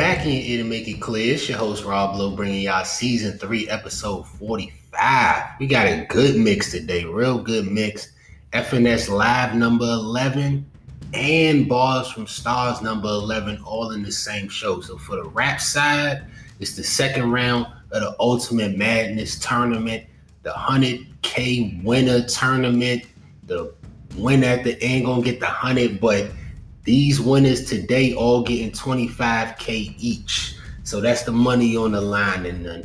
back in ear to make it clear. It's your host Roblo bringing y'all season three, episode 45. We got a good mix today, real good mix. FNS Live number 11 and Barz From Starz number 11 all in the same show. So for the rap side, it's the second round of the Ultimate Madness tournament, the 100K winner tournament. The winner at the end gonna get the 100, but these winners today all getting 25K each. So that's the money on the line. And then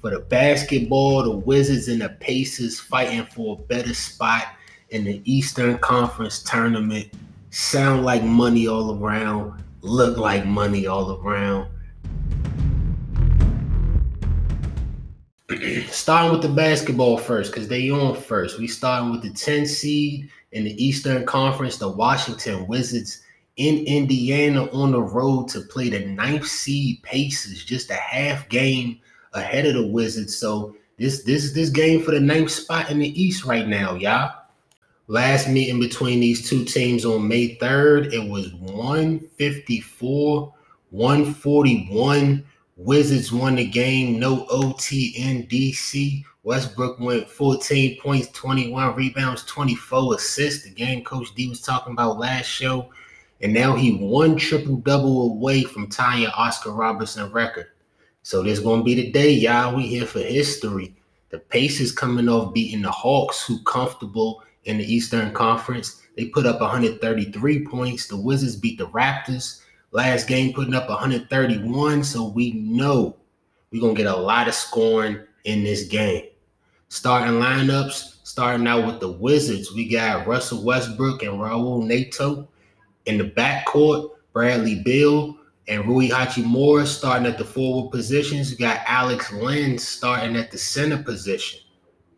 for the basketball, the Wizards and the Pacers fighting for a better spot in the Eastern Conference tournament. Sound like money all around, look like money all around. starting with the basketball first, because they on first. We starting with the 10 seed in the Eastern Conference, the Washington Wizards in Indiana on the road to play the ninth seed Pacers, just a half game ahead of the Wizards. So this this this game for the ninth spot in the East right now, y'all. Last meeting between these two teams on May 3rd, it was 154, 141. Wizards won the game, no OT in DC. Westbrook went 14 points, 21 rebounds, 24 assists. The game Coach D was talking about last show. And now he one triple double away from tying Oscar Robertson record. So this gonna be the day, y'all. We here for history. The Pacers coming off beating the Hawks, who comfortable in the Eastern Conference. They put up 133 points. The Wizards beat the Raptors last game, putting up 131. So we know we're gonna get a lot of scoring in this game. Starting lineups, starting out with the Wizards, we got Russell Westbrook and Raul Neto. In the backcourt, Bradley Beal and Rui Hachimura starting at the forward positions. We got Alex Len starting at the center position.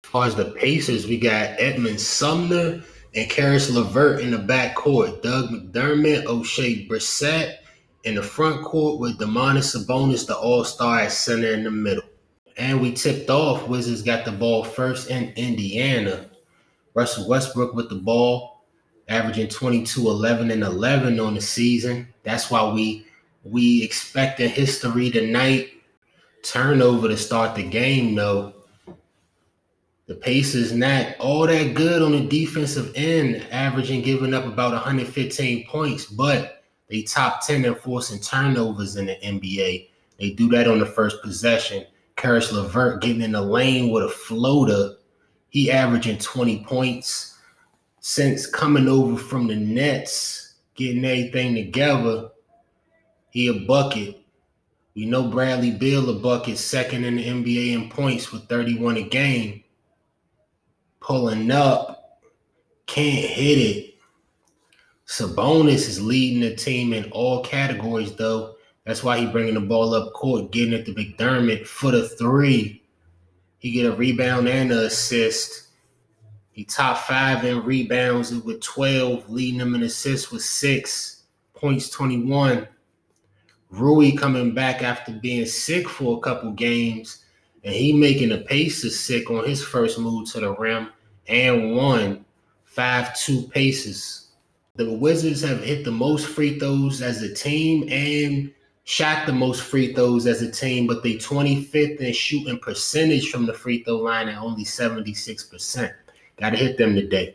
As far as the Pacers, we got Edmond Sumner and Caris LeVert in the backcourt. Doug McDermott, Oshae Brissett in the front court with Domantas Sabonis, the all-star at center in the middle. And we tipped off. Wizards got the ball first in Indiana. Russell Westbrook with the ball averaging 22, 11, and 11 on the season. That's why we we expect a history tonight. Turnover to start the game, though. The Pacers not all that good on the defensive end, averaging giving up about 115 points, but they top 10 in forcing turnovers in the NBA. They do that on the first possession. Caris LeVert getting in the lane with a floater. He averaging 20 points since coming over from the Nets, getting everything together, he a bucket. We know Bradley Beal a bucket, second in the NBA in points with 31 a game. Pulling up, can't hit it. Sabonis is leading the team in all categories, though. That's why he bringing the ball up court, getting it to McDermott for the three. He get a rebound and an assist. He top five in rebounds with 12, leading them in assists with six points, 21. Rui coming back after being sick for a couple games, and he making the Pacers sick on his first move to the rim and won 5-2 Pacers. The Wizards have hit the most free throws as a team and shot the most free throws as a team, but they 25th in shooting percentage from the free throw line at only 76%. Got to hit them today.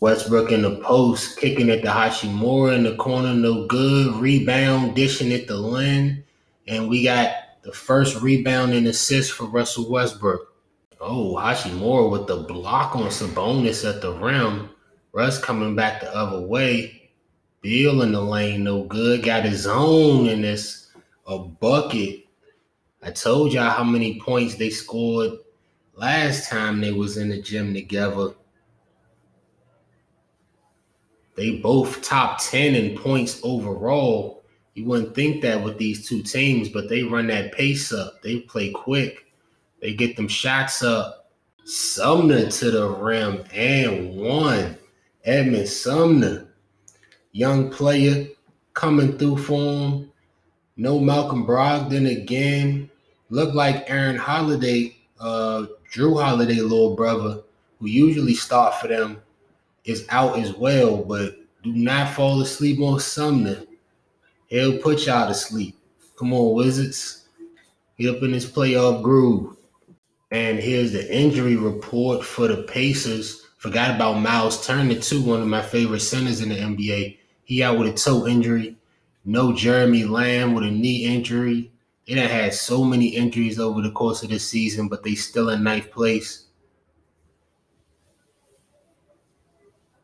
Westbrook in the post, kicking at the Hachimura in the corner, no good. Rebound, dishing it to Len. And we got the first rebound and assist for Russell Westbrook. Oh, Hachimura with the block on Sabonis at the rim. Russ coming back the other way. Beal in the lane, no good. Got his own in this a bucket. I told y'all how many points they scored last time they was in the gym together. They both top 10 in points overall. You wouldn't think that with these two teams, but they run that pace up. They play quick. They get them shots up. Sumner to the rim and one. Edmond Sumner, young player coming through for him. No Malcolm Brogdon again. Look like Aaron Holiday uh, Jrue Holiday, little brother, who usually start for them, is out as well. But do not fall asleep on Sumner. He'll put y'all to sleep. Come on, Wizards. Get up in this playoff groove. And here's the injury report for the Pacers. Forgot about Myles Turner, too, one of my favorite centers in the NBA. He out with a toe injury. No Jeremy Lamb with a knee injury. They done had so many injuries over the course of the season, but they still in ninth place.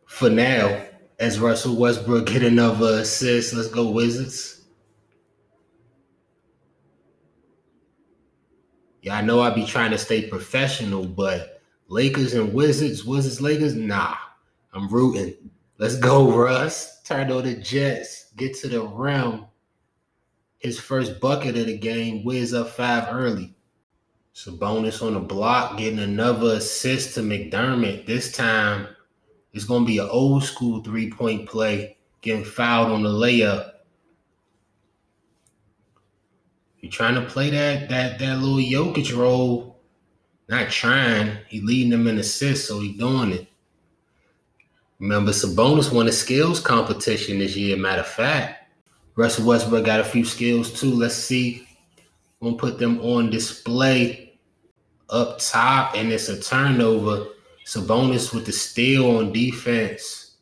For now, as Russell Westbrook get another assist, let's go Wizards. Yeah, I know I be trying to stay professional, but Lakers and Wizards, Wizards, Lakers, nah. I'm rooting. Let's go, Russ. Turn on the Jets. Get to the rim his first bucket of the game, Wiz up five early. Sabonis on the block, getting another assist to McDermott. This time, it's going to be an old school three point play, getting fouled on the layup. You're trying to play that that that little Jokic role. Not trying. He leading them in assists, so he doing it. Remember, Sabonis won a skills competition this year. Matter of fact. Russell Westbrook got a few skills too. Let's see. I'm gonna put them on display up top, and it's a turnover. Sabonis with the steal on defense.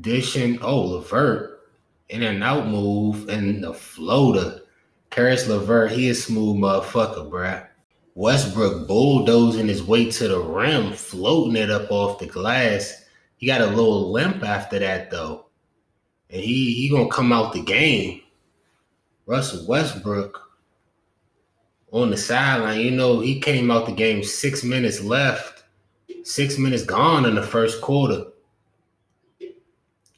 Dishing, oh, Levert in and out move and the floater. Caris Levert, he a smooth motherfucker, bruh. Westbrook bulldozing his way to the rim, floating it up off the glass. He got a little limp after that, though and he he gonna come out the game. Russell Westbrook on the sideline, you know, he came out the game six minutes left, six minutes gone in the first quarter.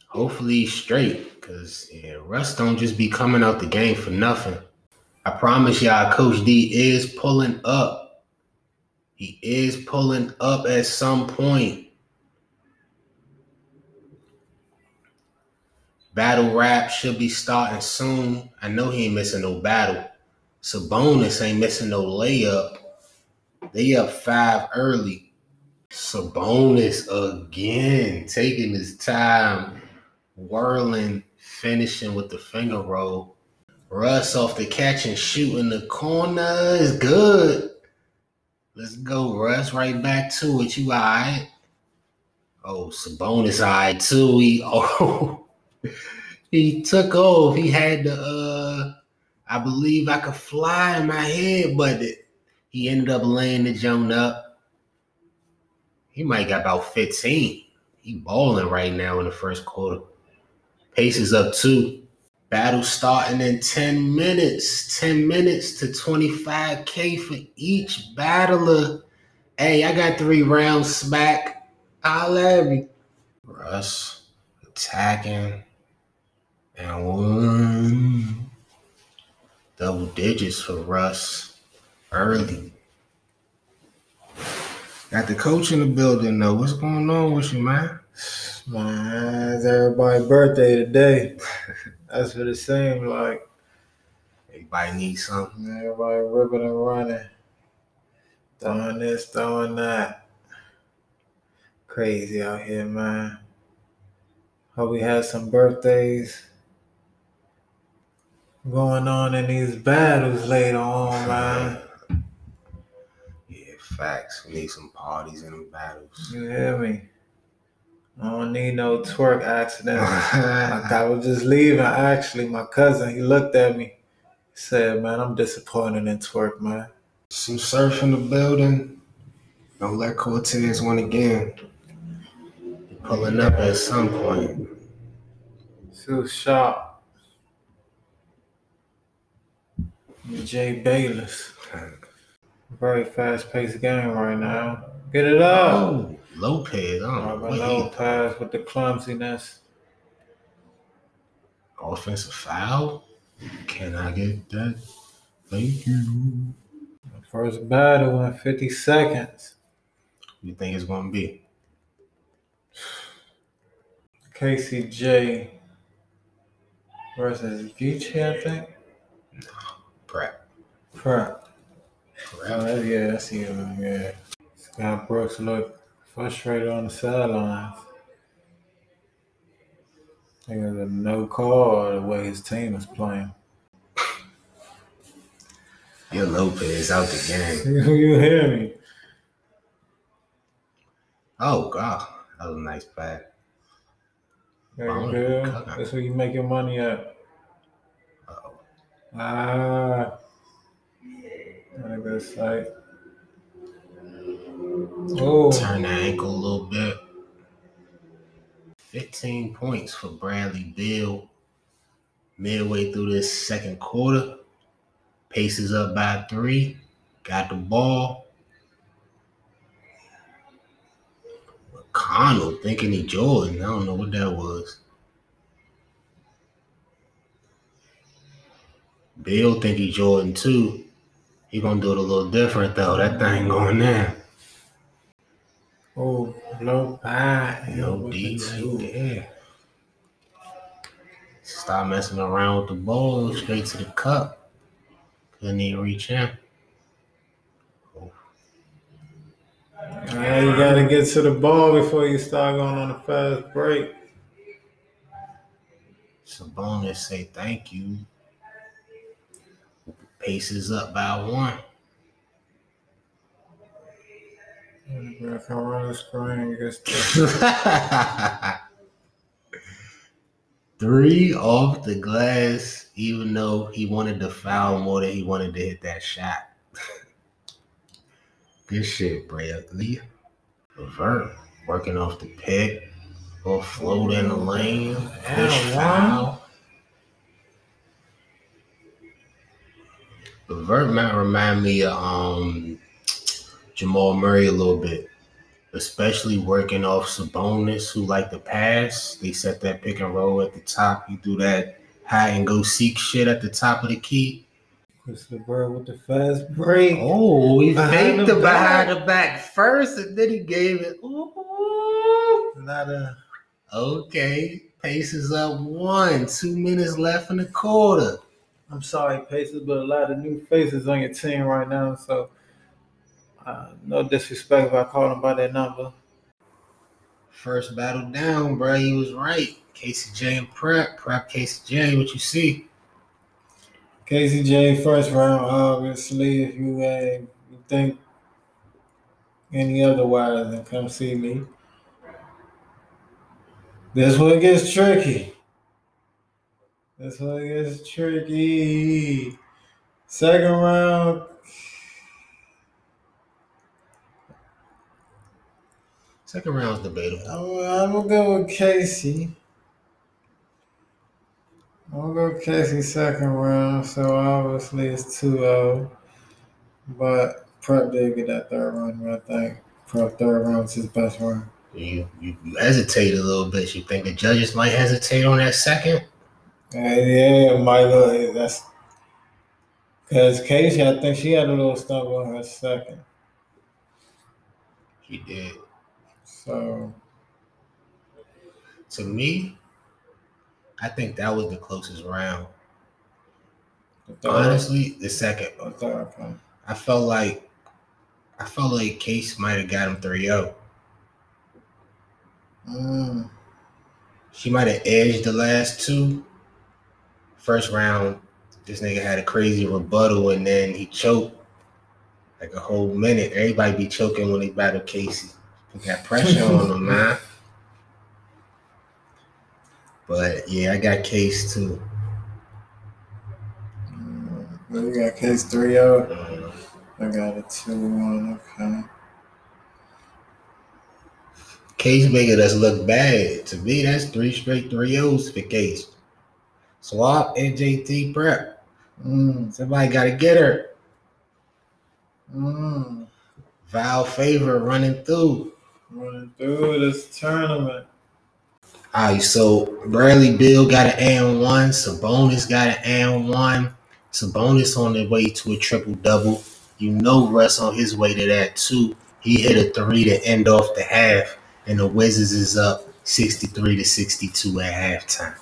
Hopefully straight, cause yeah, Russ don't just be coming out the game for nothing. I promise y'all, Coach D is pulling up. He is pulling up at some point. Battle rap should be starting soon. I know he ain't missing no battle. Sabonis ain't missing no layup. They up five early. Sabonis again, taking his time, whirling, finishing with the finger roll. Russ off the catch and shoot in the corner is good. Let's go, Russ. Right back to it. You all right? Oh, Sabonis all right too. He oh he took off. He had the uh I believe I could fly in my head, but it, he ended up laying the jump up. He might got about 15. He balling right now in the first quarter. Pacers up two. Battle starting in 10 minutes. 10 minutes to 25K for each battler. Hey, I got three rounds smack. I love you. Russ attacking. And one double digits for Russ early. Got the coach in the building though. What's going on with you, man? Man, it's everybody's birthday today. That's what it seems like. Everybody needs something. Everybody ripping and running. Throwing this, throwing that. Crazy out here, man. Hope we had some birthdays going on in these battles later on, man. Yeah, facts. We need some parties in the battles. You hear me? I don't need no twerk accidents. like I was just leaving. Actually, my cousin, he looked at me, said, "Man, I'm disappointed in twerk, man." Some surf in the building. Don't let Cortez win again. Pulling up at some point. Too sharp. Jay Bayless. Very fast paced game right now. Get it up. Oh, Lopez. Oh, Lopez with the clumsiness. Offensive foul. Can I get that? Thank you. First battle in 50 seconds. You think it's going to be? KCJ versus Geechi, I think. Prep. Prep. Prep. Oh, yeah, that's him. Yeah. Scott Brooks looked frustrated on the sidelines. I think it was a no call the way his team was playing. Your Lopez out the game. you hear me? Oh God, that was a nice good. That's where you make your money at. Ah. A good sight. Oh. Turn the ankle a little bit. 15 points for Bradley Beal. Midway through this second quarter. Pacers up by three. Got the ball. McConnell thinking he Jordan. I don't know what that was. Beal think he Jordan too. He gonna do it a little different though. That thing going there. Oh, no pie. No D right there. Stop messing around with the ball. Straight to the cup. Couldn't even reach in. you gotta get to the ball before you start going on the fast break. Sabonis say thank you. Pacers up by one. Come around the screen, Three off the glass, even though he wanted to foul more than he wanted to hit that shot. Good shit, Bradley. Levert working off the pick. Or float in the lane. Push foul. Levert might remind me of um, Jamal Murray a little bit, especially working off Sabonis, who like to pass. They set that pick and roll at the top. You do that high and go seek shit at the top of the key. Caris Levert with the fast break. Oh, he faked the, behind the back first, and then he gave it. Ooh. Not a. Okay, Pacers up one. Two minutes left in the quarter. I'm sorry, Pacers, but a lot of new faces on your team right now, so uh, no disrespect if I call them by that number. First battle down, bro. He was right. Casey J and Prep. Prep Casey J. What you see? Casey J. First round, obviously. If you uh, you think any otherwise, then come see me. This one gets tricky. This one gets tricky. Second round, Second round's debatable. I'm, I'm gonna go with Casey. I'm gonna go Casey second round, so obviously it's 2 0. But Prep did get that third round, I think. Prep third round was his best round. You, you, you hesitate a little bit. You think the judges might hesitate on that second? Yeah, might. That's because Casey, I think she had a little stumble on her second. She did. So to me, I think that was the closest round. The Honestly, the second. The third, okay. I felt like I felt like Case might have got him 3-0. Mm. She might have edged the last two. First round, this nigga had a crazy rebuttal and then he choked like a whole minute. Everybody be choking when they battle Casey. Put that pressure on him, man. But yeah, I got case too. Well, you got case 3 0. Uh, I got a 2 1. Okay. Case making us look bad. To me, that's three straight 3 O's for Case. Swap NJT prep. Mm. Somebody got to get her. Mm. Val favor running through running through this tournament. All right, so Bradley Beal got an and one. Sabonis got an and one. Sabonis on the way to a triple double. You know Russ on his way to that too. He hit a three to end off the half, and the Wizards is up 63 to 62 at halftime.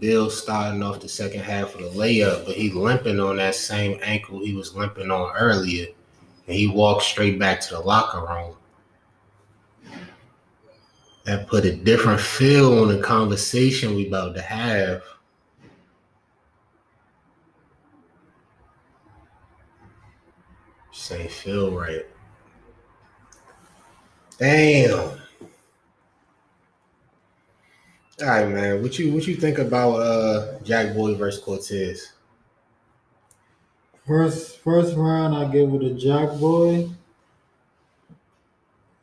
Beal starting off the second half of the layup, but he limping on that same ankle he was limping on earlier. And he walked straight back to the locker room that put a different feel on the conversation we about to have. Ain't feel right. Damn. All right, man. What you what you think about uh Jack Boy versus Cortez? First first round, I give it a Jack Boy.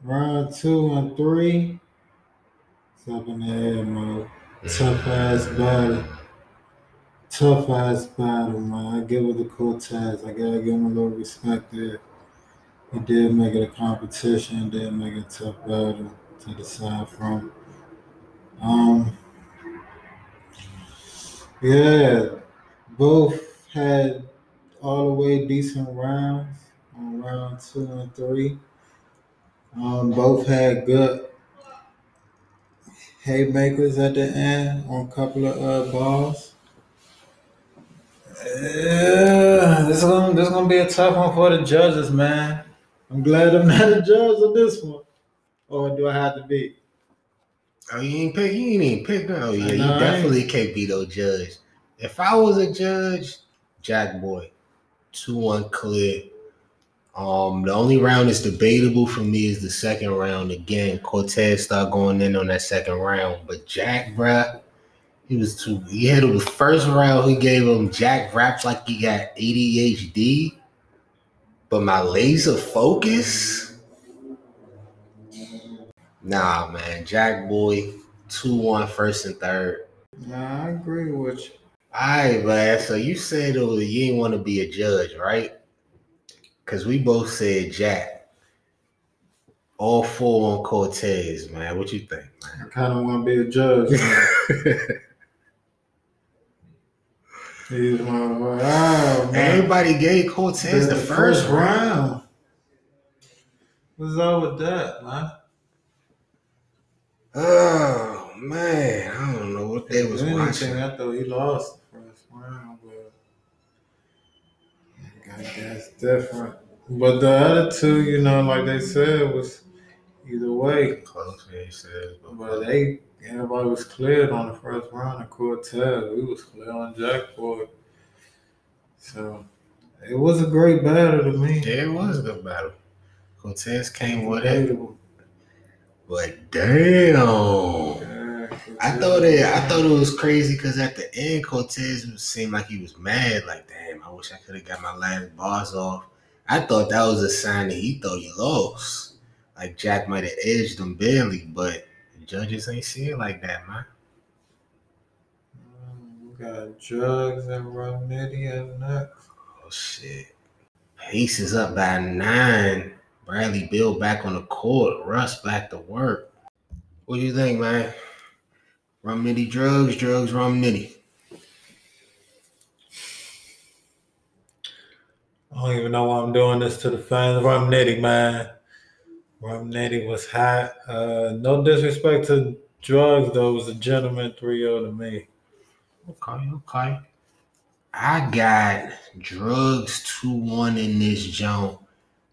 Round two and three, it's up in the air, man. Tough ass battle. Tough ass battle, man. I give it to Cortez. I gotta give him a little respect there. He did make it a competition, did make it a tough battle to decide from. Um, yeah, both had all the way decent rounds on round two and three. Um, both had good haymakers at the end on a couple of uh, balls. Yeah, this is gonna this is gonna be a tough one for the judges, man. I'm glad I'm not a judge on this one. Or do I have to be? Oh, you ain't pick. You ain't even pick. Oh yeah, you definitely can't be no judge. If I was a judge, Jack Boy, two one clear. Um, the only round that's debatable for me is the second round. Again, Cortez start going in on that second round, but Jack, bruh, he was too. He had the first round. He gave him Jack raps like he got ADHD, but my laser focus. Nah, man, Jack Boy, two one first and third. Nah, I agree with you. All right, man. So you said it was, you didn't want to be a judge, right? Because we both said Jack. All four on Cortez, man. What you think, I kind of want to be a judge. man. He's my wow, oh, man. Everybody gave Cortez the, first, round. What's up with that, man? Oh man, I don't know what they was watching. I thought he lost the first round, but I guess different. But the other two, you know, like they said, was either way. Close, yeah, says, but they everybody was cleared on the first round of Cortez. We was clear on Jack Boy. So it was a great battle to me. yeah, it was a good battle. Cortez came with it. But damn. I thought it. I thought it was crazy because at the end, Cortez seemed like he was mad. Like, damn, I wish I could have got my last bars off. I thought that was a sign that he thought he lost. Like Jack might have edged him barely, but the judges ain't see it like that, man. Mm, We got drugs and nitty next. Oh shit. Pacers up by nine. Bradley Beal back on the court. Russ back to work. What do you think, man? Rum nitty drugs, drugs, rum nitty. I don't even know why I'm doing this to the fans. Rum Nitty, man. Rum Nitty was hot. Uh, no disrespect to drugs, though. It was a gentleman 3 0 to me. Okay, okay. I got drugs 2 1 in this jump.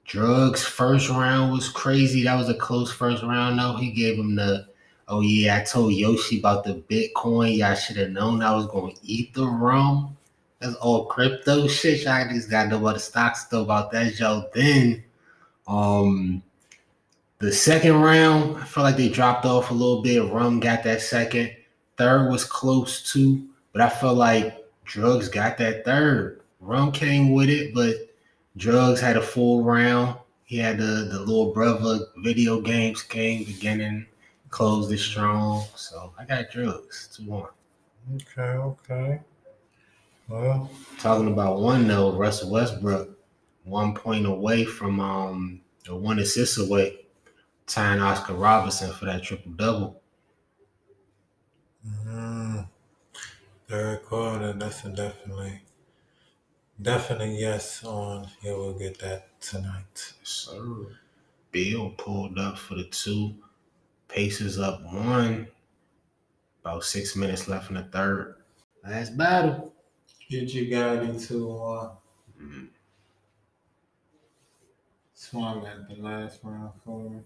Drugs first round was crazy. That was a close first round, though. He gave him the, oh, yeah, I told Yoshi about the Bitcoin. Y'all should have known I was to eat the rum. That's all crypto shit. Y'all just got to know about the stocks, though, about that, Joe. Then, um, the second round, I felt like they dropped off a little bit. Rum got that second. Third was close too, but I felt like drugs got that third. Rum came with it, but drugs had a full round. He had the the little brother video games came beginning, closed it strong. So I got drugs two one. Okay, okay. Well, Talking about one though, Russell Westbrook, one point away from um or one assist away, tying Oscar Robertson for that triple double. mm, third quarter, that's a definitely, definitely yes on. Yeah, we'll get that tonight. Sir. Beal pulled up for the two. Pacers up one. About six minutes left in the third. Last battle. Get you got into uh, Mm, swung at the last round for me.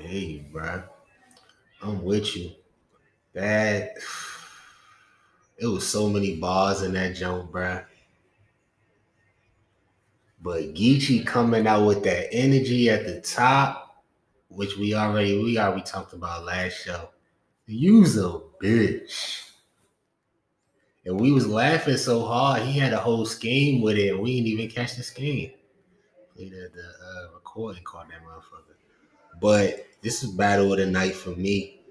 Hey, bro. I'm with you. That it was so many bars in that jump, bro. But Geechi coming out with that energy at the top, which we already we already talked about last show. Use a bitch. And we was laughing so hard, he had a whole scheme with it, and we didn't even catch the scheme. Played at the uh, recording caught that motherfucker. But this is battle of the night for me.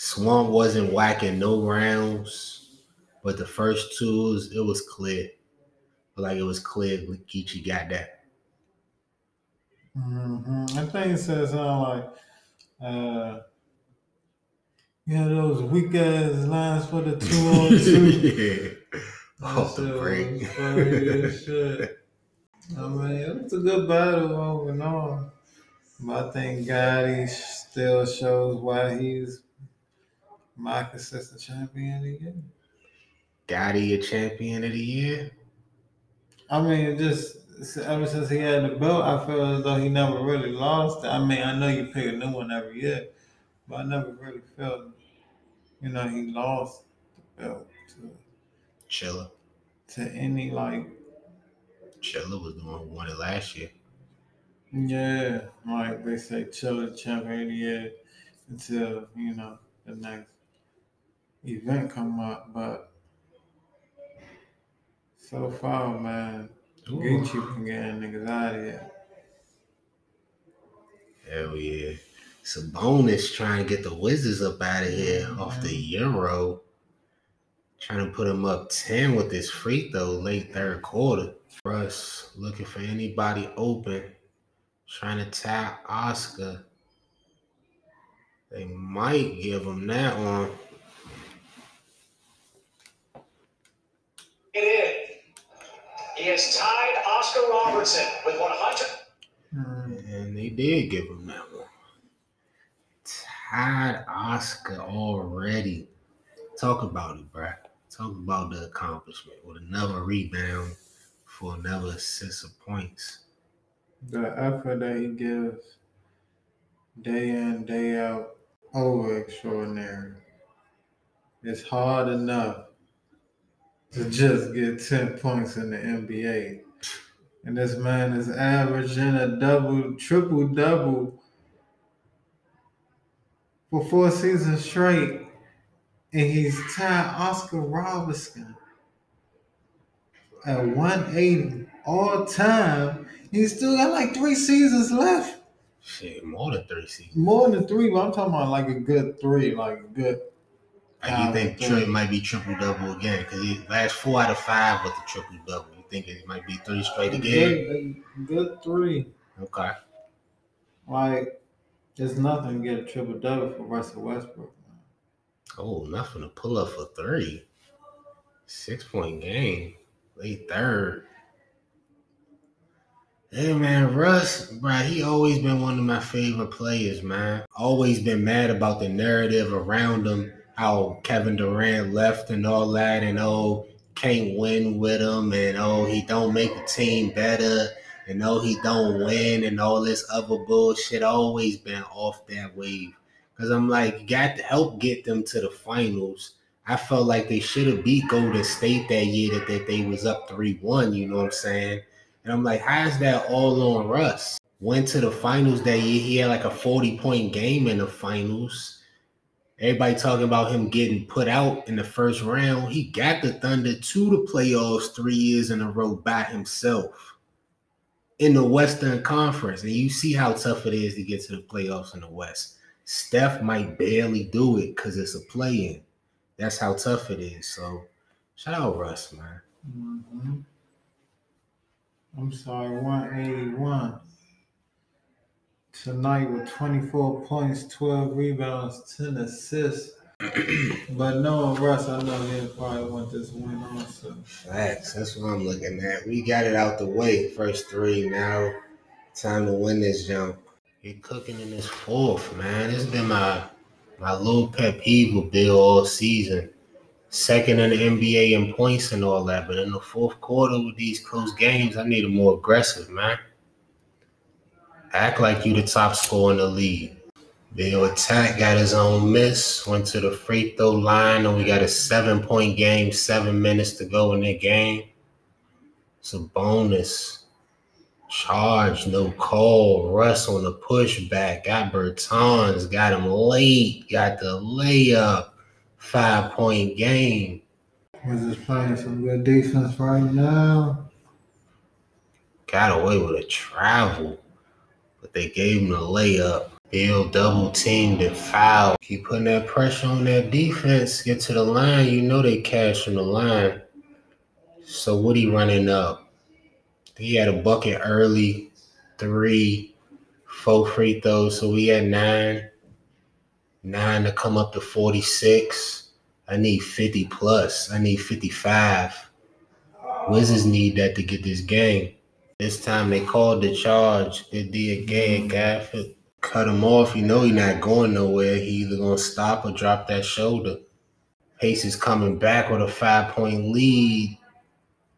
Swamp wasn't whacking no rounds, but the first two it was clear. Like it was clear Geechi got that. Mm-hmm. I think it says something like, uh, know, those weak ass lines for the two on two. yeah. Off the break. shit. I mean, it was a good battle overall. But I think Gotti still shows why he's my the champion of the year. Gotti a champion of the year? I mean, just ever since he had the belt, I feel as though he never really lost. I mean, I know you pick a new one every year, but I never really felt you know, he lost the belt to Chilla. To any like Chilla was the one who won it last year. Yeah, like they say Chilla champion of the year until, you know, the next event come up. But so far, man, Ooh. Geechi been getting niggas out of here. Hell yeah. Sabonis trying to get the Wizards up out of here off the Euro. Trying to put him up 10 with this free throw late third quarter. Russ looking for anybody open. Trying to tap Oscar. They might give him that one. It is. He has tied Oscar Robertson with 100. Uh, and they did give him that one tied Oscar already. Talk about it, bro. Talk about the accomplishment with another rebound for another assist of points. The effort that he gives day in, day out, over extraordinary. It's hard enough to just get 10 points in the NBA. And this man is averaging a double, triple double for four seasons straight, and he's tied Oscar Robertson at 180 all time. He's still got like three seasons left. Shit, more than three seasons. More than three, but I'm talking about like a good three, like a good. And you think Trey might be triple double again? Because he last four out of five with the triple double. You think it might be three straight again? Good, good three. Okay. Like there's nothing to get a triple double for Russell Westbrook. Oh, nothing to pull up for three. Six point game, late third. Hey man, Russ, bro, he always been one of my favorite players, man. Always been mad about the narrative around him, how Kevin Durant left and all that, and oh, can't win with him, and oh, he don't make the team better and oh, he don't win and all this other bullshit. always been off that wave. Cause I'm like, got to help get them to the finals. I felt like they should have beat Golden State that year that, that they was up 3-1, you know what I'm saying? And I'm like, how's that all on Russ? Went to the finals that year. He had like a 40 point game in the finals. Everybody talking about him getting put out in the first round. He got the Thunder to the playoffs three years in a row by himself in the Western Conference, and you see how tough it is to get to the playoffs in the West. Steph might barely do it because it's a play-in. That's how tough it is. So, shout out Russ, man. Mm-hmm. I'm sorry, 181 tonight with 24 points, 12 rebounds, 10 assists. but no, Russ, I know he probably want this win also. Facts. That's what I'm looking at. We got it out the way. First three. Now, time to win this jump. You're cooking in this fourth, man. It's been my my little pet peeve with Beal all season. Second in the NBA in points and all that, but in the fourth quarter with these close games, I need a more aggressive, man. Act like you the top scorer in the league. Beal attack got his own miss, went to the free throw line, and we got a seven point game, seven minutes to go in the game. It's a bonus. Charge, no call. Russ on the pushback. Got Bertans. Got him late. Got the layup. Five point game. We're just playing some good defense right now. Got away with a travel, but they gave him the layup. Beal double teamed and fouled. Keep putting that pressure on that defense. Get to the line. You know they cash from the line. So what he running up? He had a bucket early, three, four free throws. So we had nine. Nine to come up to 46. I need 50 plus. I need 55. Wizards need that to get this game. This time they called the charge. They did again. Gafford cut him off. You know he's not going nowhere. He either gonna stop or drop that shoulder. Pacers coming back with a five point lead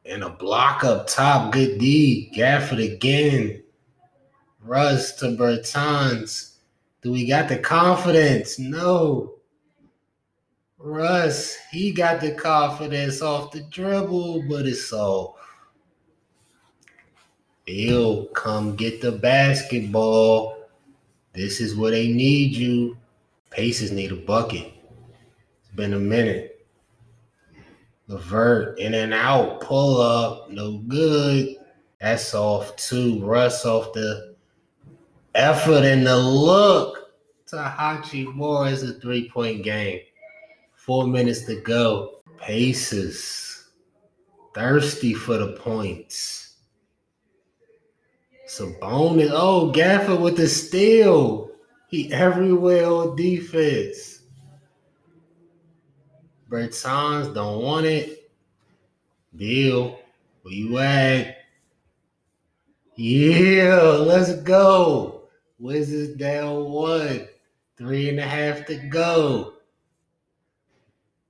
and a block up top. Good D. Gafford again. Russ to Bertans. Do we got the confidence? No. Russ, he got the confidence off the dribble, but it's off. Beal, come get the basketball. This is where they need you. Pacers need a bucket. It's been a minute. Levert in and out, pull up, no good. That's off too. Russ off the effort and the look. to Hachimura is a three point game. Four minutes to go. Pacers thirsty for the points. Sabonis. Oh, Gafford with the steal. He everywhere on defense. Bertans don't want it. Beal, where you at? Yeah, let's go. Wizards down one. Three and a half to go.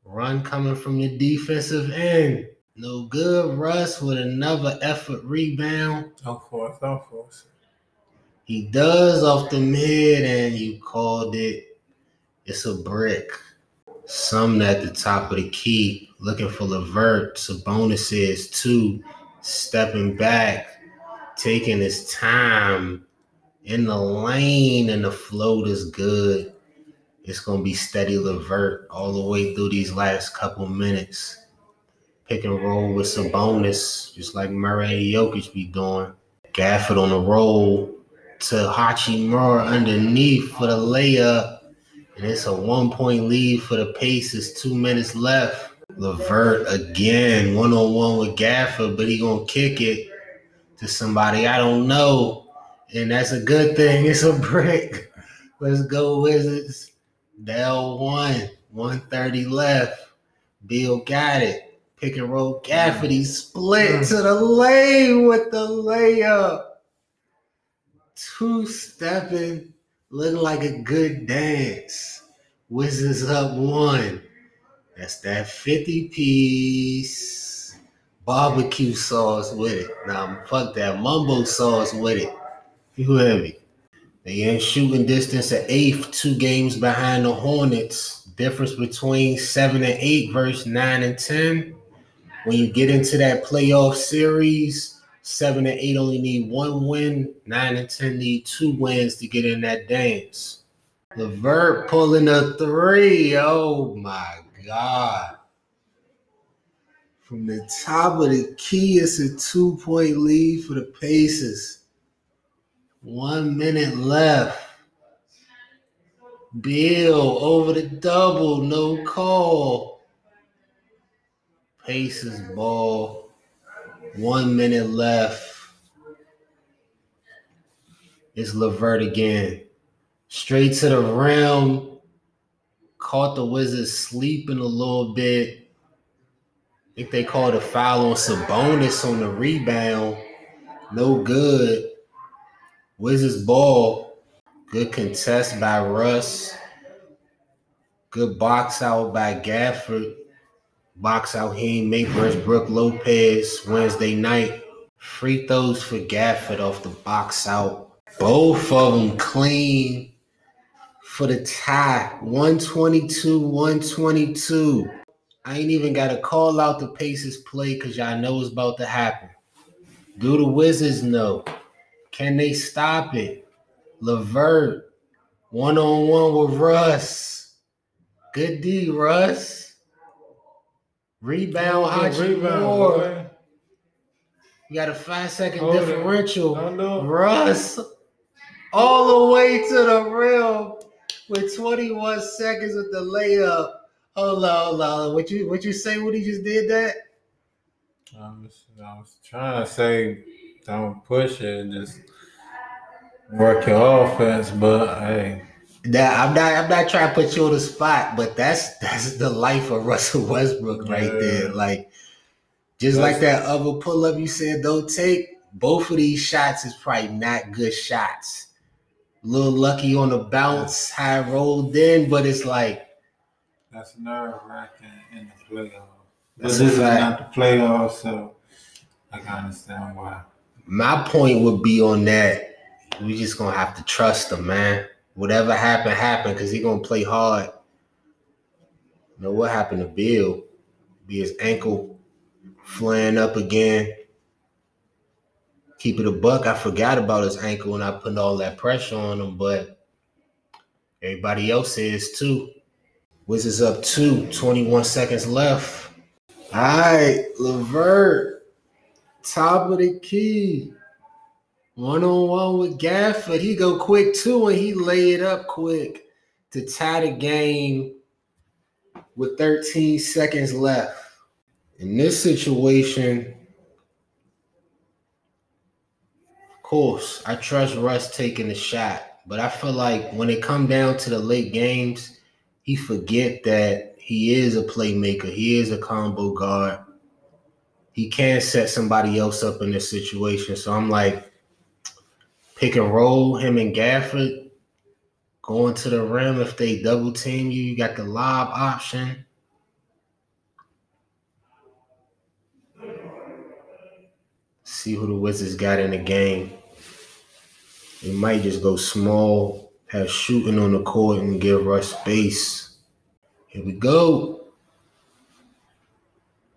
Run coming from your defensive end. No good. Russ with another effort rebound. Of course, force, don't. He does off the mid, and you called it. It's a brick. Some at the top of the key, looking for Levert. Sabonis is two, stepping back, taking his time in the lane, and the float is good. It's gonna be steady Levert all the way through these last couple minutes. Pick and roll with Sabonis, just like Murray Jokic be doing. Gafford on the roll to Hachimura underneath for the layup. And it's a one point lead for the Pacers. Two minutes left. Levert again, one on one with Gafford, but he gonna kick it to somebody I don't know. And that's a good thing. It's a brick. Let's go, Wizards. Dell one, 130 left. Beal got it. Pick and roll. Gafford, he mm. split mm. to the lane with the layup. Two stepping, looking like a good dance. Wizards up one. That's that 50 piece barbecue sauce with it. Now, fuck that mumbo sauce with it. You heavy. They in shooting distance at eighth, two games behind the Hornets. Difference between seven and eight versus nine and ten. When you get into that playoff series, seven and eight only need one win. Nine and ten need two wins to get in that dance. Levert pulling a three. Oh my god. From the top of the key, it's a two-point lead for the Pacers. One minute left. Beal over the double, no call. Pacers ball. One minute left. It's Levert again. Straight to the rim. Caught the Wizards sleeping a little bit. I think they called a foul on Sabonis on the rebound. No good. Wizards ball. Good contest by Russ. Good box out by Gafford. Box out Haim versus Brook Lopez Wednesday night. Free throws for Gafford off the box out. Both of them clean for the tie. 122, 122. I ain't even got to call out the Pacers play because y'all know it's about to happen. Do the Wizards know? Can they stop it? Levert, one on one with Russ. Good D, Russ. Rebound, Hachi rebound, Moore. boy. You got a five second Hold differential. Russ, all the way to the rim with 21 seconds with the layup. Hold on, hold on. What you what you say when he just did that? I was, I was trying to say, don't push it, just work your offense. But hey, That I'm not I'm not trying to put you on the spot, but that's that's the life of Russell Westbrook right Yeah. there. Like just That's- like that other pull up you said don't take. Both of these shots is probably not good shots. A little lucky on the bounce, high rolled in, but it's like that's nerve wracking in the playoffs. But this is not the playoffs, so I can understand why. My point would be on that. We just gonna have to trust him, man. Whatever happened, happened, because he gonna play hard. You know what happened to Beal? Be his ankle flaring up again. Keep it a buck. I forgot about his ankle and I put all that pressure on him, but everybody else is too. Wizards up two, 21 seconds left. All right, Levert, top of the key. One on one with Gafford. He go quick too, and he lay it up quick to tie the game with 13 seconds left. In this situation, of course, I trust Russ taking the shot, but I feel like when it come down to the late games, he forget that he is a playmaker. He is a combo guard. He can set somebody else up in this situation. So I'm like, pick and roll him and Gafford going to the rim. If they double team you, you got the lob option. See who the Wizards got in the game. They might just go small, have shooting on the court, and give Russ space. Here we go.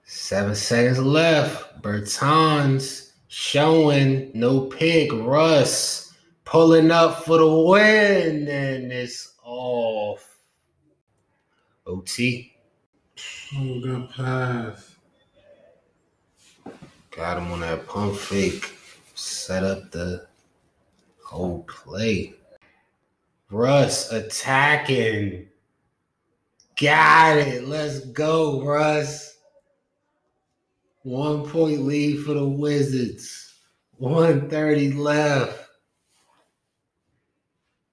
Seven seconds left. Bertans showing no pick. Russ pulling up for the win, and it's off. OT Oh, good pass. got him on that pump fake. Set up the whole play. Russ attacking. Got it. Let's go, Russ. One point lead for the Wizards. 130 left.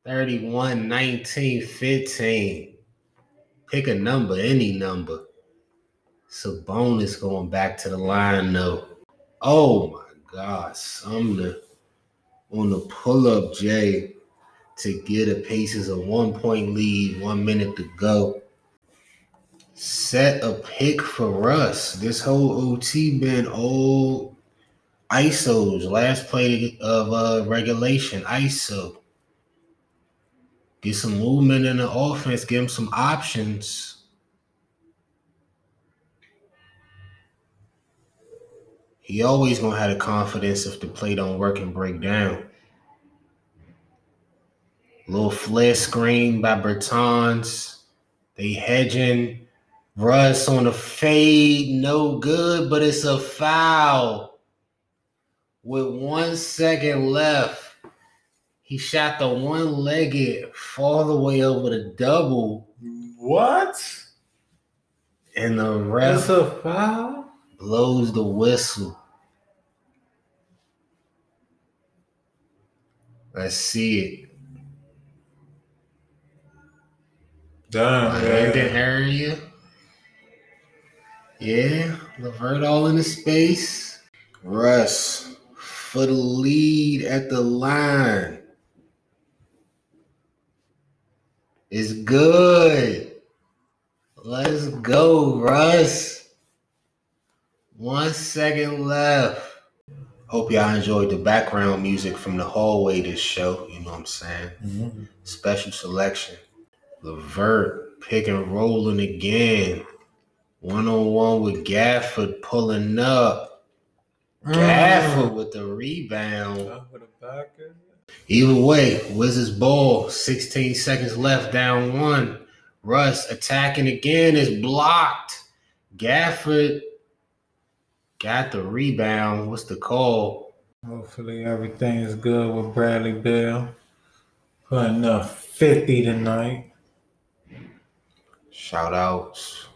31, 19, 15. Pick a number, any number. Sabonis going back to the line though. Oh my God, Sumner on the pull-up, Jay, to get a Pacers a one-point lead, one minute to go. Set a pick for us. This whole OT been all ISOs. Last play of uh, regulation, ISO. Get some movement in the offense. Give them some options. He always gonna have the confidence if the play don't work and break down. Little flare screen by Bertans. They hedging. Russ on the fade, no good, but it's a foul. With one second left, he shot the one-legged fall the way over the double, What? and the ref a foul? blows the whistle. Let's see it. Damn, man. area. Yeah, Levert all in the space. Russ for the lead at the line. It's good. Let's go, Russ. One second left. Hope y'all enjoyed the background music from the hallway this show. You know what I'm saying? Mhm. Special selection. Levert pick and rolling again. One on one with Gafford pulling up. Mm. Gafford with the rebound. Top of the Rockets. Either way, Wizards ball, 16 seconds left, down one. Russ attacking again is blocked. Gafford got the rebound. What's the call? Hopefully everything is good with Bradley Beal. Putting up 50 tonight. Shout outs.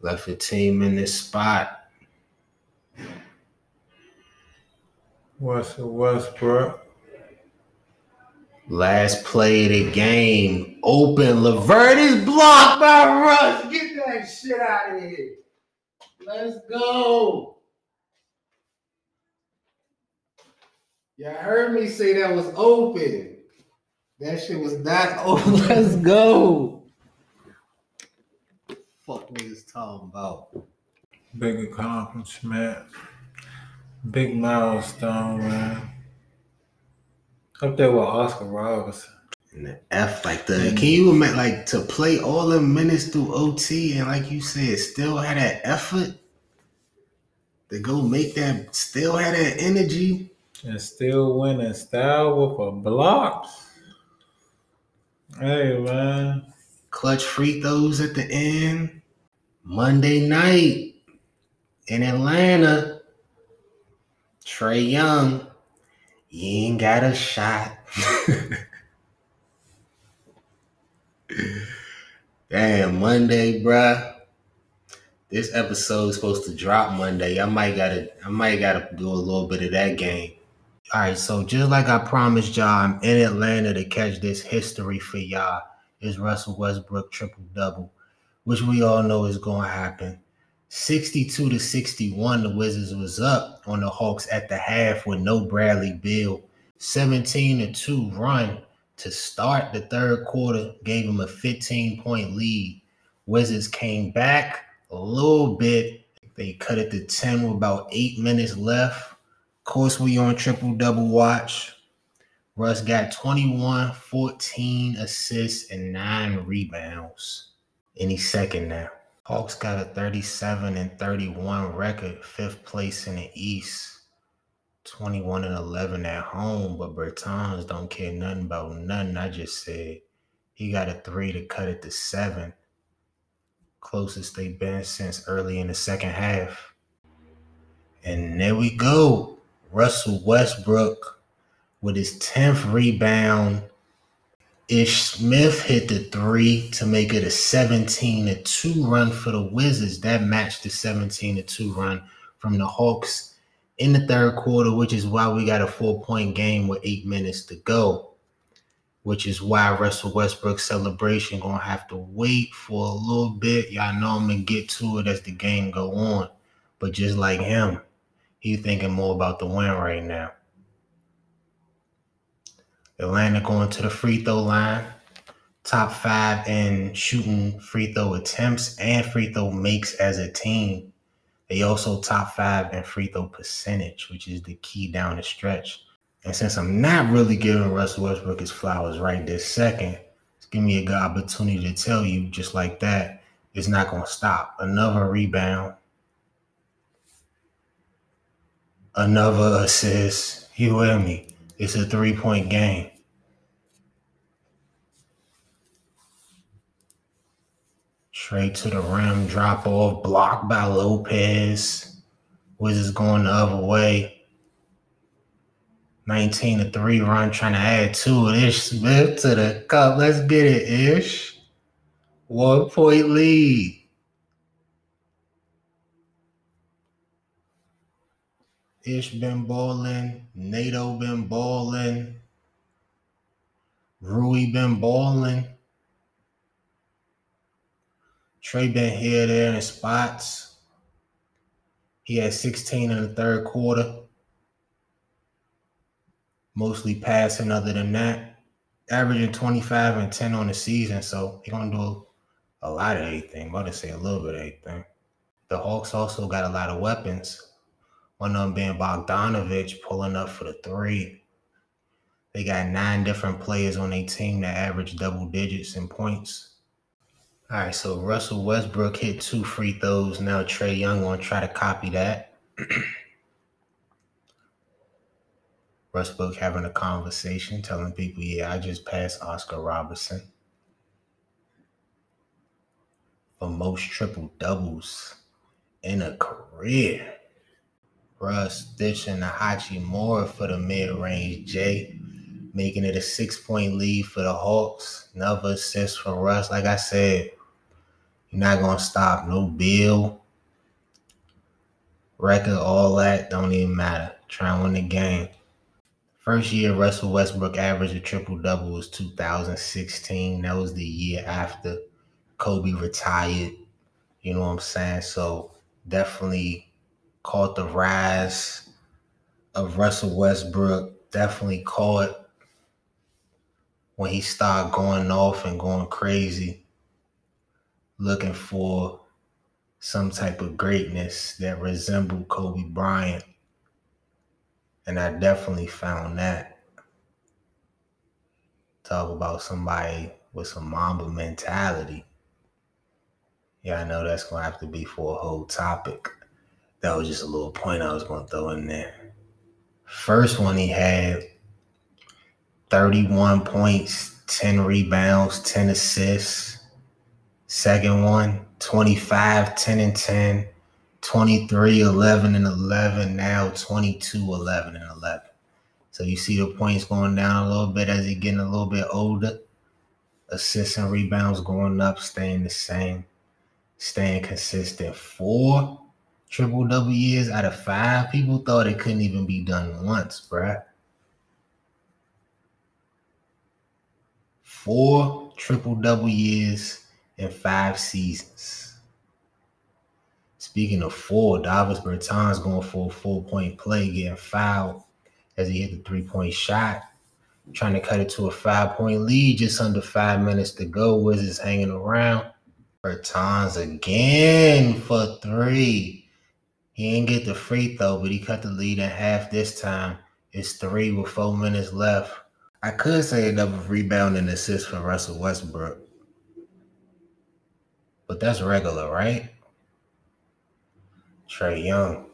Left a team in this spot. What's Westbrook? Last play of the game. Open. Levert is blocked by Russ. Get that shit out of here. Let's go. Y'all heard me say that was open. That shit was not open. Let's go. Fuck niggas talking about. Big accomplishment. Big milestone, man. Up there with Oscar Robertson. And the F like the can you imagine like to play all the minutes through OT and like you said, still had that effort to go make that still had that energy. And still winning style with a block. Hey, man. Clutch free throws at the end. Monday night in Atlanta. Trae Young, you ain't got a shot. Damn, Monday, bruh. This episode is supposed to drop Monday. I might gotta I might gotta do a little bit of that game. All right, so just like I promised y'all, I'm in Atlanta to catch this history for y'all. Is Russell Westbrook triple double, which we all know is gonna happen. 62 to 61, the Wizards was up on the Hawks at the half with no Bradley Beal. 17 to 2 run to start the third quarter gave them a 15 point lead. Wizards came back a little bit. They cut it to 10 with about eight minutes left. Of course, we on triple double watch. Russ got 21, 14 assists, and nine rebounds. Any second now. Hawks got a 37 and 31 record, fifth place in the East. 21 and 11 at home, but Bertans don't care nothing about nothing. I just said he got a three to cut it to seven. Closest they've been since early in the second half. And there we go. Russell Westbrook with his 10th rebound. Ish Smith hit the three to make it a 17 to 2 run for the Wizards. That matched the 17 to 2 run from the Hawks in the third quarter, which is why we got a four point game with eight minutes to go. Which is why Russell Westbrook's celebration gonna have to wait for a little bit. Y'all know I'm gonna get to it as the game go on. But just like him, he thinking more about the win right now. Atlanta going to the free throw line. Top five in shooting free throw attempts and free throw makes as a team. They also top five in free throw percentage, which is the key down the stretch. And since I'm not really giving Russell Westbrook his flowers right this second, giving me a good opportunity to tell you, just like that, it's not going to stop. Another rebound, another assist. You with me? It's a three point game. Straight to the rim, drop off, blocked by Lopez. Wizards going the other way. 19 to 3 run, trying to add two. Ish Smith to the cup. Let's get it, Ish. One point lead. Ish been balling. Neto been balling. Rui been balling. Trae been here, there in spots. He had 16 in the third quarter. Mostly passing other than that. Averaging 25 and 10 on the season. So they're gonna do a lot of everything. I'm about to say a little bit of everything. The Hawks also got a lot of weapons. One of them being Bogdanovic pulling up for the three. They got nine different players on their team that average double digits in points. All right, so Russell Westbrook hit two free throws. Now Trae Young gonna try to copy that. Westbrook having a conversation, telling people, yeah, I just passed Oscar Robertson for most triple doubles in a career. Russ ditching the Hachimura for the mid range J, making it a six point lead for the Hawks. Another assist for Russ. Like I said, you're not to stop. No Beal, record, all that don't even matter. Try and win the game. First year Russell Westbrook averaged a triple double was 2016. That was the year after Kobe retired. You know what I'm saying? So definitely caught the rise of Russell Westbrook. Definitely caught when he started going off and going crazy, looking for some type of greatness that resembled Kobe Bryant. And I definitely found that. Talk about somebody with some Mamba mentality. Yeah, I know that's gonna have to be for a whole topic. That was just a little point I was gonna throw in there. First one he had 31 points, 10 rebounds, 10 assists. Second one, 25, 10 and 10, 23, 11 and 11, now 22, 11 and 11. So you see the points going down a little bit as he getting a little bit older. Assists and rebounds going up, staying the same, staying consistent. Four triple double years out of five. People thought it couldn't even be done once, bruh. Four triple double years in five seasons. Speaking of four, Davis Bertans going for a four point play, getting fouled as he hit the three point shot, trying to cut it to a five point lead just under five minutes to go. Wizards hanging around. Bertans again for three. He didn't get the free throw, but he cut the lead in half this time. It's three with four minutes left. I could say another rebound and assist for Russell Westbrook. But that's regular, right? Trae Young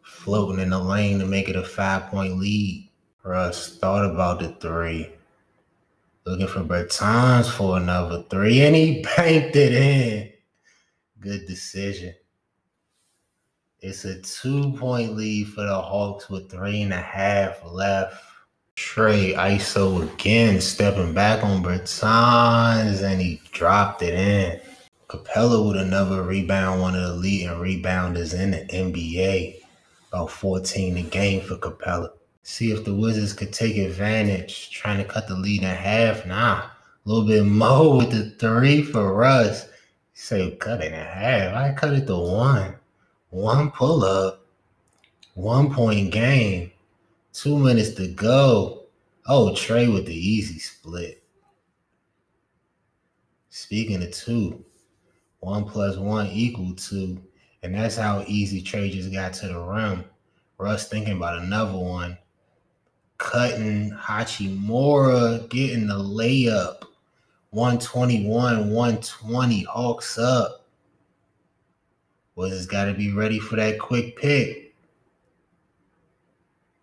floating in the lane to make it a five point lead. Russ thought about the three. Looking for Bertans for another three, and he banked it in. Good decision. It's a two point lead for the Hawks with three and a half left. Trae ISO again, stepping back on Bertans, and he dropped it in. Capela with another rebound, one of the leading rebounders in the NBA. About 14 a game for Capela. See if the Wizards could take advantage, trying to cut the lead in half. Nah, a little bit more with the three for Russ. Say cut it in half. I cut it to one. One pull up, one point game, two minutes to go. Oh, Trae with the easy split. Speaking of two, one plus one equal two. And that's how easy Trae just got to the rim. Russ thinking about another one. Cutting Hachimura, getting the layup. 121, 120, Hawks up. Was got to be ready for that quick pick.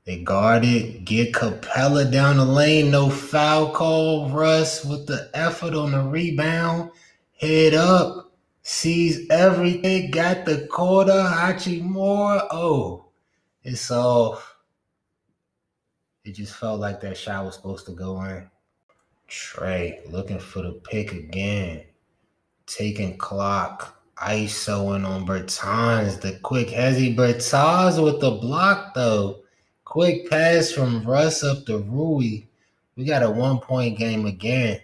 They guarded, get Capela down the lane, no foul call. Russ with the effort on the rebound, head up, sees everything, got the quarter. Hachimura, oh, it's off. It just felt like that shot was supposed to go in. Trae looking for the pick again, taking clock. ISOing on Bertans, the quick hezzy Bertans with the block though. Quick pass from Russ up to Rui. We got a one point game again.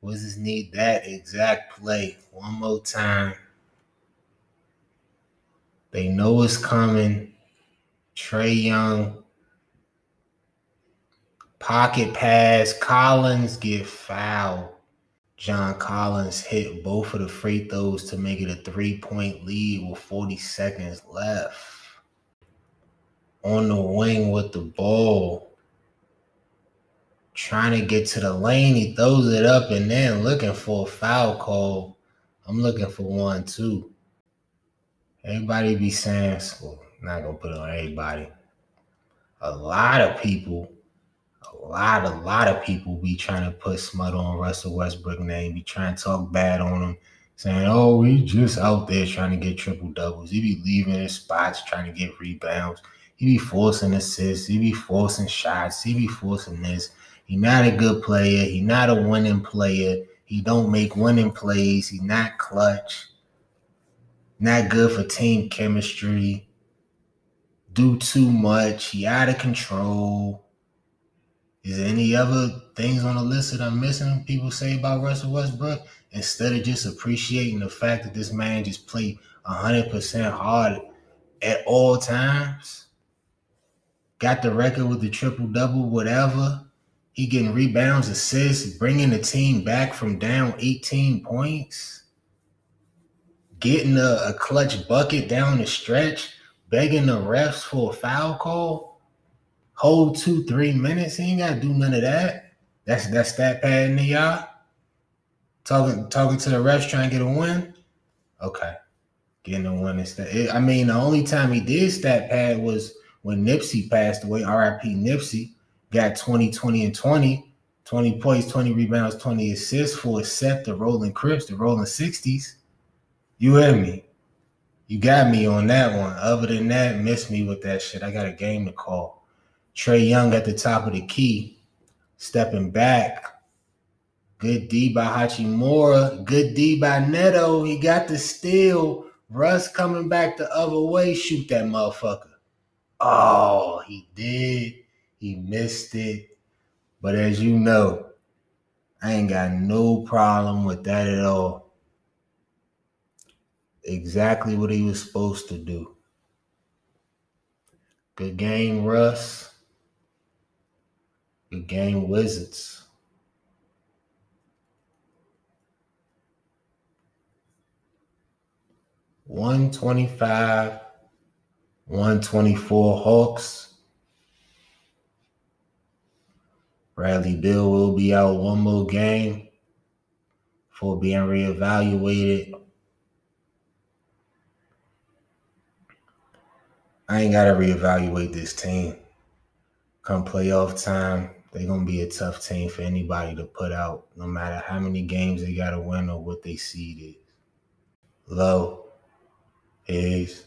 Wizards need that exact play one more time. They know it's coming. Trae Young. Pocket pass. Collins get fouled. John Collins hit both of the free throws to make it a three point lead with 40 seconds left. On the wing with the ball, trying to get to the lane, he throws it up and then looking for a foul call. I'm looking for one too. Everybody be saying, well, not gonna put it on everybody. a lot of people, lot, a lot of people be trying to put smut on Russell Westbrook name, be trying to talk bad on him, saying, "Oh, he just out there trying to get triple doubles. He be leaving his spots, trying to get rebounds. He be forcing assists. He be forcing shots. He be forcing this. He not a good player. He not a winning player. He don't make winning plays. He not clutch. Not good for team chemistry. Do too much. He out of control. Is there any other things on the list that I'm missing? People say about Russell Westbrook instead of just appreciating the fact that this man just played 100% hard at all times. Got the record with the triple double, whatever. He getting rebounds, assists, bringing the team back from down 18 points, getting a, a clutch bucket down the stretch, begging the refs for a foul call, hold two, three minutes. He ain't got to do none of that. That's that's that padding to y'all. Talking talking to the refs trying to get a win. Okay, getting a win instead. I mean, the only time he did stat pad was when Nipsey passed away. R.I.P. Nipsey got 20, 20, and 20. 20 points, 20 rebounds, 20 assists for a set the rolling crips, the rolling 60s. You hear me? You got me on that one. Other than that, miss me with that shit. I got a game to call. Trae Young at the top of the key, stepping back. Good D by Hachimura. Good D by Neto. He got the steal. Russ coming back the other way. Shoot that motherfucker. Oh, he did. He missed it. But as you know, I ain't got no problem with that at all. Exactly what he was supposed to do. Good game, Russ. Good game, Wizards. One twenty-five, one twenty-four Hawks. Bradley Beal will be out one more game for being reevaluated. I ain't got to reevaluate this team. Come playoff time, they're to be a tough team for anybody to put out, no matter how many games they got to win or what they seed is. Low is.